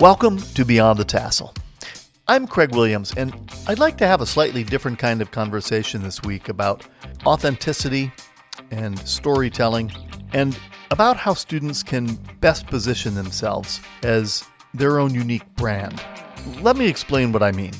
Welcome to Beyond the Tassel. I'm Craig Williams, and I'd like to have a slightly different kind of conversation this week about authenticity and storytelling, and about how students can best position themselves as their own unique brand. Let me explain what I mean.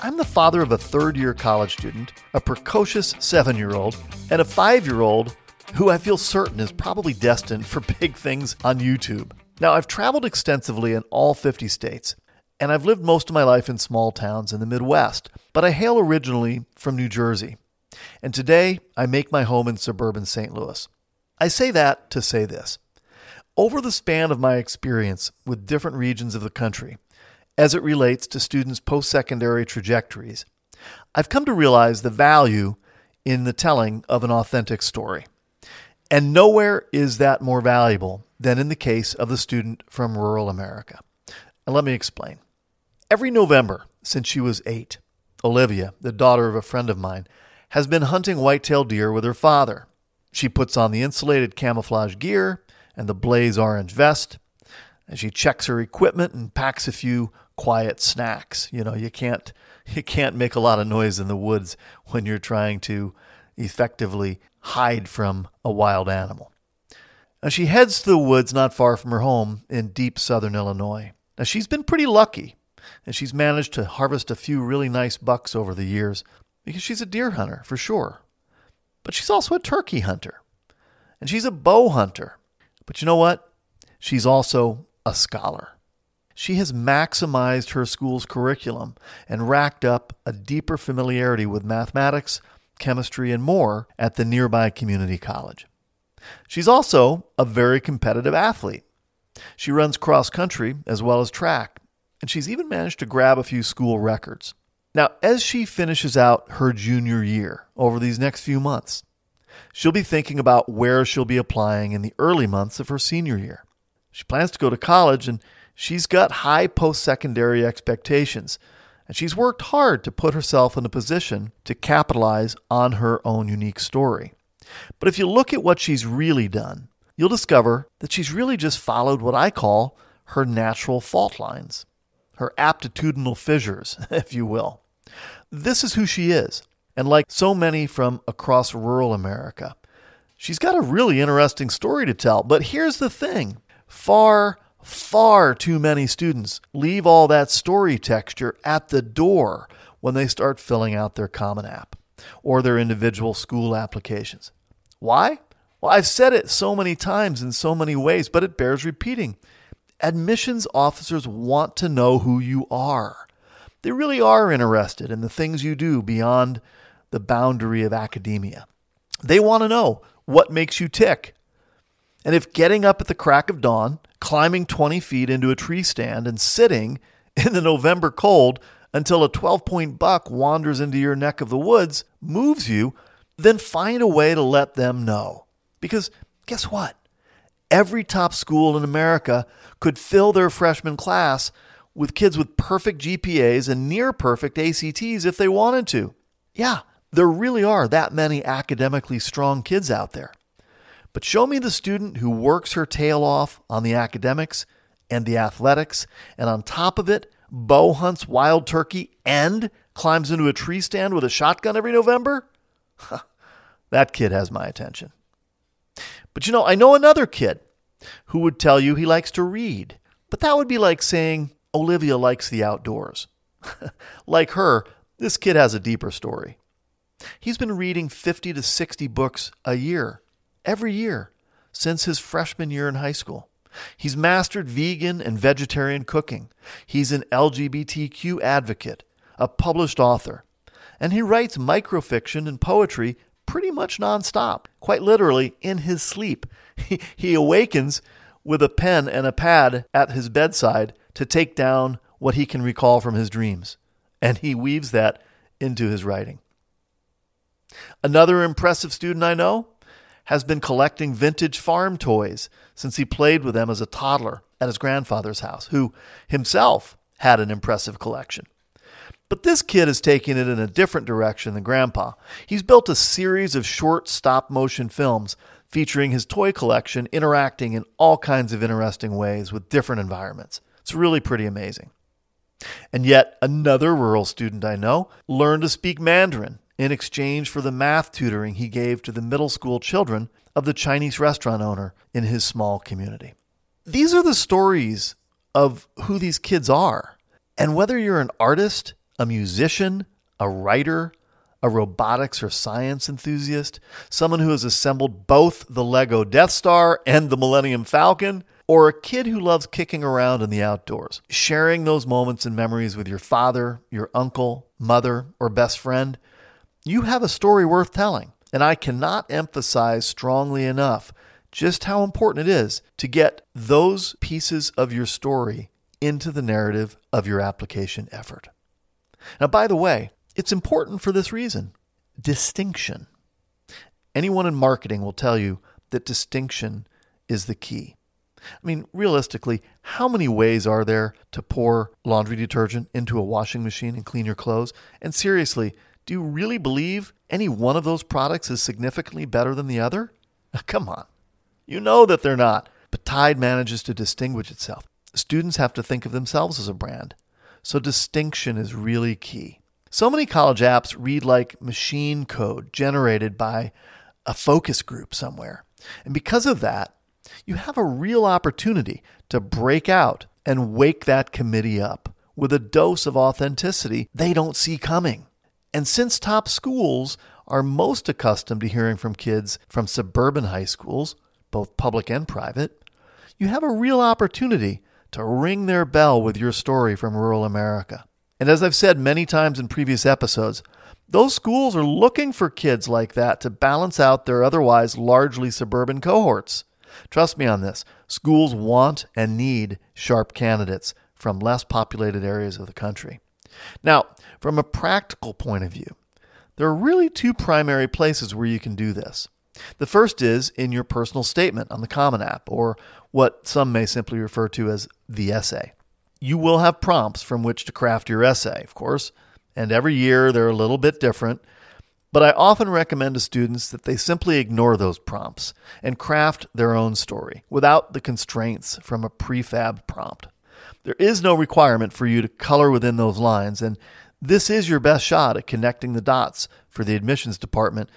I'm the father of a third year college student, a precocious seven year old, and a five year old who I feel certain is probably destined for big things on YouTube. Now, I've traveled extensively in all 50 states, and I've lived most of my life in small towns in the Midwest, but I hail originally from New Jersey. And today, I make my home in suburban St. Louis. I say that to say this. Over the span of my experience with different regions of the country, as it relates to students' post secondary trajectories, I've come to realize the value in the telling of an authentic story. And nowhere is that more valuable than in the case of the student from rural America. And let me explain. Every November since she was eight, Olivia, the daughter of a friend of mine, has been hunting white-tailed deer with her father. She puts on the insulated camouflage gear and the blaze orange vest, and she checks her equipment and packs a few quiet snacks. You know, you can't you can't make a lot of noise in the woods when you're trying to effectively hide from a wild animal. Now, she heads to the woods not far from her home in deep southern Illinois. Now, she's been pretty lucky, and she's managed to harvest a few really nice bucks over the years because she's a deer hunter, for sure. But she's also a turkey hunter, and she's a bow hunter. But you know what? She's also a scholar. She has maximized her school's curriculum and racked up a deeper familiarity with mathematics, chemistry, and more at the nearby community college. She's also a very competitive athlete. She runs cross country as well as track, and she's even managed to grab a few school records. Now, as she finishes out her junior year over these next few months, she'll be thinking about where she'll be applying in the early months of her senior year. She plans to go to college and she's got high post secondary expectations, and she's worked hard to put herself in a position to capitalize on her own unique story. But if you look at what she's really done, you'll discover that she's really just followed what I call her natural fault lines, her aptitudinal fissures, if you will. This is who she is. And like so many from across rural America, she's got a really interesting story to tell. But here's the thing far, far too many students leave all that story texture at the door when they start filling out their Common App or their individual school applications. Why? Well, I've said it so many times in so many ways, but it bears repeating. Admissions officers want to know who you are. They really are interested in the things you do beyond the boundary of academia. They want to know what makes you tick. And if getting up at the crack of dawn, climbing 20 feet into a tree stand, and sitting in the November cold until a 12 point buck wanders into your neck of the woods moves you, then find a way to let them know. Because guess what? Every top school in America could fill their freshman class with kids with perfect GPAs and near perfect ACTs if they wanted to. Yeah, there really are that many academically strong kids out there. But show me the student who works her tail off on the academics and the athletics, and on top of it, bow hunts wild turkey and climbs into a tree stand with a shotgun every November? that kid has my attention. But you know, I know another kid who would tell you he likes to read, but that would be like saying Olivia likes the outdoors. like her, this kid has a deeper story. He's been reading 50 to 60 books a year, every year, since his freshman year in high school. He's mastered vegan and vegetarian cooking. He's an LGBTQ advocate, a published author, and he writes microfiction and poetry pretty much nonstop, quite literally in his sleep. He, he awakens with a pen and a pad at his bedside to take down what he can recall from his dreams, and he weaves that into his writing. Another impressive student I know has been collecting vintage farm toys since he played with them as a toddler at his grandfather's house, who himself had an impressive collection. But this kid is taking it in a different direction than Grandpa. He's built a series of short stop motion films featuring his toy collection interacting in all kinds of interesting ways with different environments. It's really pretty amazing. And yet, another rural student I know learned to speak Mandarin in exchange for the math tutoring he gave to the middle school children of the Chinese restaurant owner in his small community. These are the stories of who these kids are. And whether you're an artist, a musician, a writer, a robotics or science enthusiast, someone who has assembled both the Lego Death Star and the Millennium Falcon, or a kid who loves kicking around in the outdoors, sharing those moments and memories with your father, your uncle, mother, or best friend, you have a story worth telling. And I cannot emphasize strongly enough just how important it is to get those pieces of your story into the narrative of your application effort. Now, by the way, it's important for this reason distinction. Anyone in marketing will tell you that distinction is the key. I mean, realistically, how many ways are there to pour laundry detergent into a washing machine and clean your clothes? And seriously, do you really believe any one of those products is significantly better than the other? Come on. You know that they're not. But Tide manages to distinguish itself. Students have to think of themselves as a brand. So distinction is really key. So many college apps read like machine code generated by a focus group somewhere. And because of that, you have a real opportunity to break out and wake that committee up with a dose of authenticity they don't see coming. And since top schools are most accustomed to hearing from kids from suburban high schools, both public and private, you have a real opportunity to ring their bell with your story from rural America. And as I've said many times in previous episodes, those schools are looking for kids like that to balance out their otherwise largely suburban cohorts. Trust me on this. Schools want and need sharp candidates from less populated areas of the country. Now, from a practical point of view, there are really two primary places where you can do this. The first is in your personal statement on the Common App, or what some may simply refer to as the essay. You will have prompts from which to craft your essay, of course, and every year they're a little bit different. But I often recommend to students that they simply ignore those prompts and craft their own story without the constraints from a prefab prompt. There is no requirement for you to color within those lines, and this is your best shot at connecting the dots for the admissions department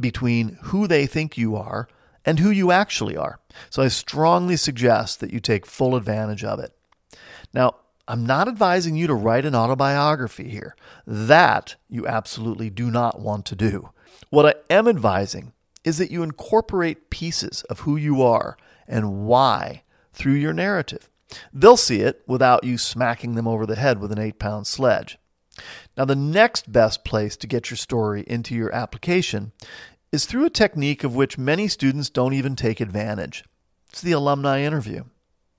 between who they think you are and who you actually are. So I strongly suggest that you take full advantage of it. Now, I'm not advising you to write an autobiography here. That you absolutely do not want to do. What I am advising is that you incorporate pieces of who you are and why through your narrative. They'll see it without you smacking them over the head with an eight pound sledge. Now, the next best place to get your story into your application is through a technique of which many students don't even take advantage. It's the alumni interview.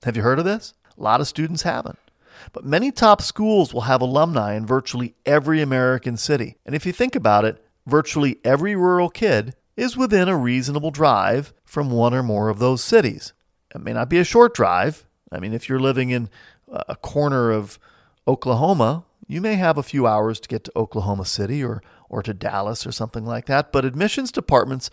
Have you heard of this? A lot of students haven't. But many top schools will have alumni in virtually every American city. And if you think about it, virtually every rural kid is within a reasonable drive from one or more of those cities. It may not be a short drive. I mean, if you're living in a corner of Oklahoma, you may have a few hours to get to Oklahoma City or, or to Dallas or something like that, but admissions departments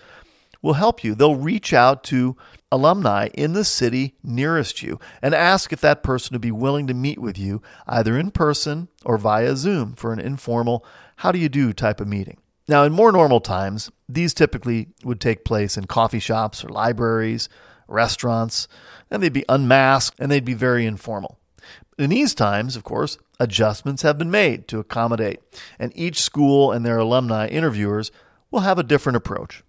will help you. They'll reach out to alumni in the city nearest you and ask if that person would be willing to meet with you either in person or via Zoom for an informal, how do you do type of meeting. Now, in more normal times, these typically would take place in coffee shops or libraries, restaurants, and they'd be unmasked and they'd be very informal. In these times, of course, adjustments have been made to accommodate, and each school and their alumni interviewers will have a different approach.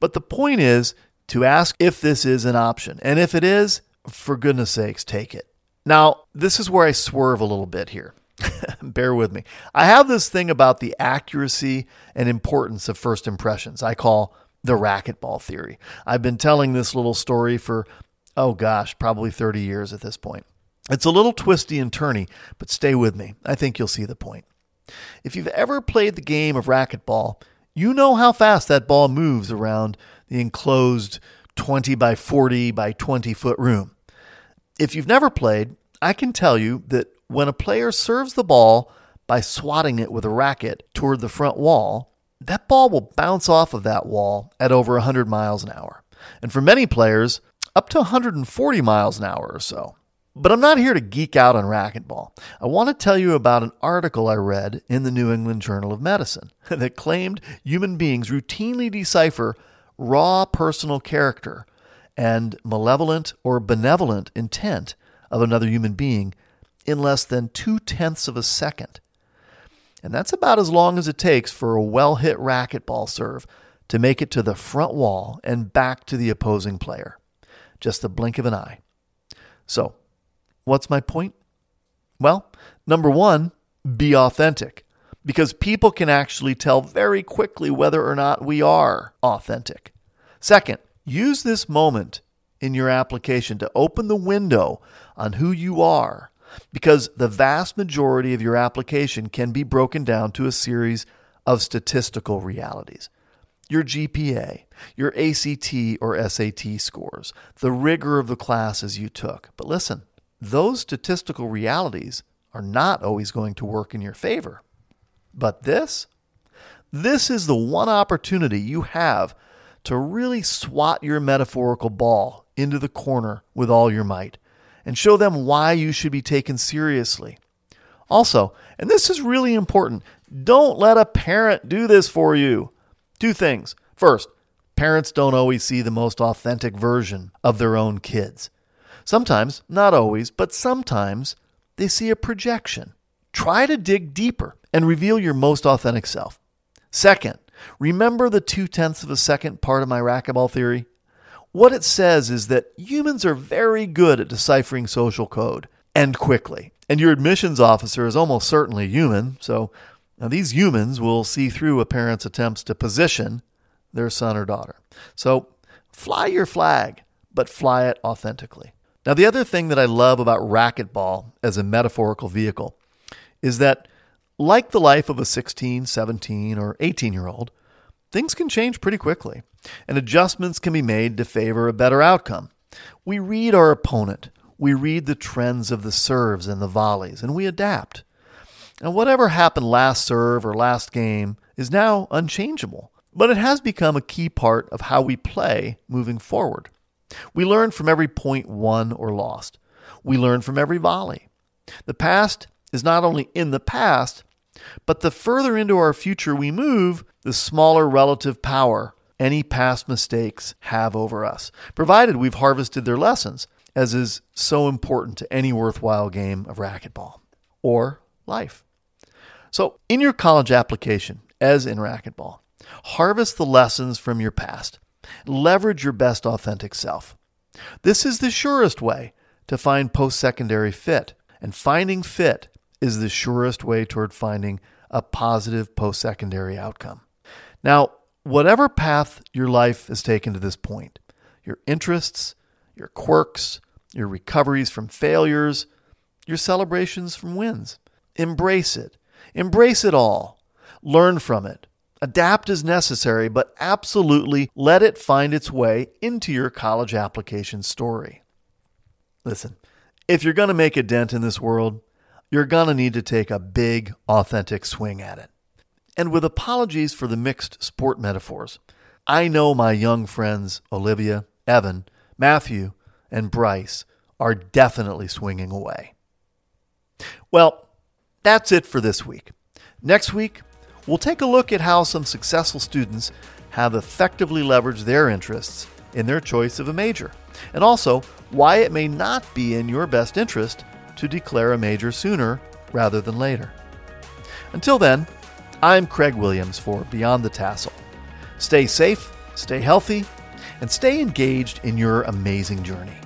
But the point is to ask if this is an option, and if it is, for goodness sakes, take it. Now, this is where I swerve a little bit here. Bear with me. I have this thing about the accuracy and importance of first impressions. I call the racquetball theory. I've been telling this little story for, oh gosh, probably 30 years at this point. It's a little twisty and turny, but stay with me. I think you'll see the point. If you've ever played the game of racquetball, you know how fast that ball moves around the enclosed 20 by 40 by 20 foot room. If you've never played, I can tell you that when a player serves the ball by swatting it with a racket toward the front wall, that ball will bounce off of that wall at over 100 miles an hour. And for many players, up to 140 miles an hour or so. But I'm not here to geek out on racquetball. I want to tell you about an article I read in the New England Journal of Medicine that claimed human beings routinely decipher raw personal character and malevolent or benevolent intent of another human being in less than two tenths of a second. And that's about as long as it takes for a well hit racquetball serve to make it to the front wall and back to the opposing player. Just the blink of an eye. So, what's my point? Well, number one, be authentic because people can actually tell very quickly whether or not we are authentic. Second, use this moment in your application to open the window on who you are because the vast majority of your application can be broken down to a series of statistical realities. Your GPA, your ACT or SAT scores, the rigor of the classes you took. But listen, those statistical realities are not always going to work in your favor. But this, this is the one opportunity you have to really swat your metaphorical ball into the corner with all your might and show them why you should be taken seriously. Also, and this is really important, don't let a parent do this for you. Two things. First, parents don't always see the most authentic version of their own kids. Sometimes, not always, but sometimes, they see a projection. Try to dig deeper and reveal your most authentic self. Second, remember the two tenths of a second part of my racquetball theory? What it says is that humans are very good at deciphering social code and quickly. And your admissions officer is almost certainly human, so now these humans will see through a parent's attempts to position their son or daughter. So fly your flag, but fly it authentically. Now, the other thing that I love about racquetball as a metaphorical vehicle is that, like the life of a 16, 17, or 18 year old, things can change pretty quickly, and adjustments can be made to favor a better outcome. We read our opponent, we read the trends of the serves and the volleys, and we adapt. And whatever happened last serve or last game is now unchangeable, but it has become a key part of how we play moving forward. We learn from every point won or lost. We learn from every volley. The past is not only in the past, but the further into our future we move, the smaller relative power any past mistakes have over us, provided we've harvested their lessons, as is so important to any worthwhile game of racquetball or life. So, in your college application, as in racquetball, harvest the lessons from your past Leverage your best authentic self. This is the surest way to find post secondary fit, and finding fit is the surest way toward finding a positive post secondary outcome. Now, whatever path your life has taken to this point, your interests, your quirks, your recoveries from failures, your celebrations from wins, embrace it. Embrace it all. Learn from it. Adapt as necessary, but absolutely let it find its way into your college application story. Listen, if you're going to make a dent in this world, you're going to need to take a big, authentic swing at it. And with apologies for the mixed sport metaphors, I know my young friends Olivia, Evan, Matthew, and Bryce are definitely swinging away. Well, that's it for this week. Next week, We'll take a look at how some successful students have effectively leveraged their interests in their choice of a major, and also why it may not be in your best interest to declare a major sooner rather than later. Until then, I'm Craig Williams for Beyond the Tassel. Stay safe, stay healthy, and stay engaged in your amazing journey.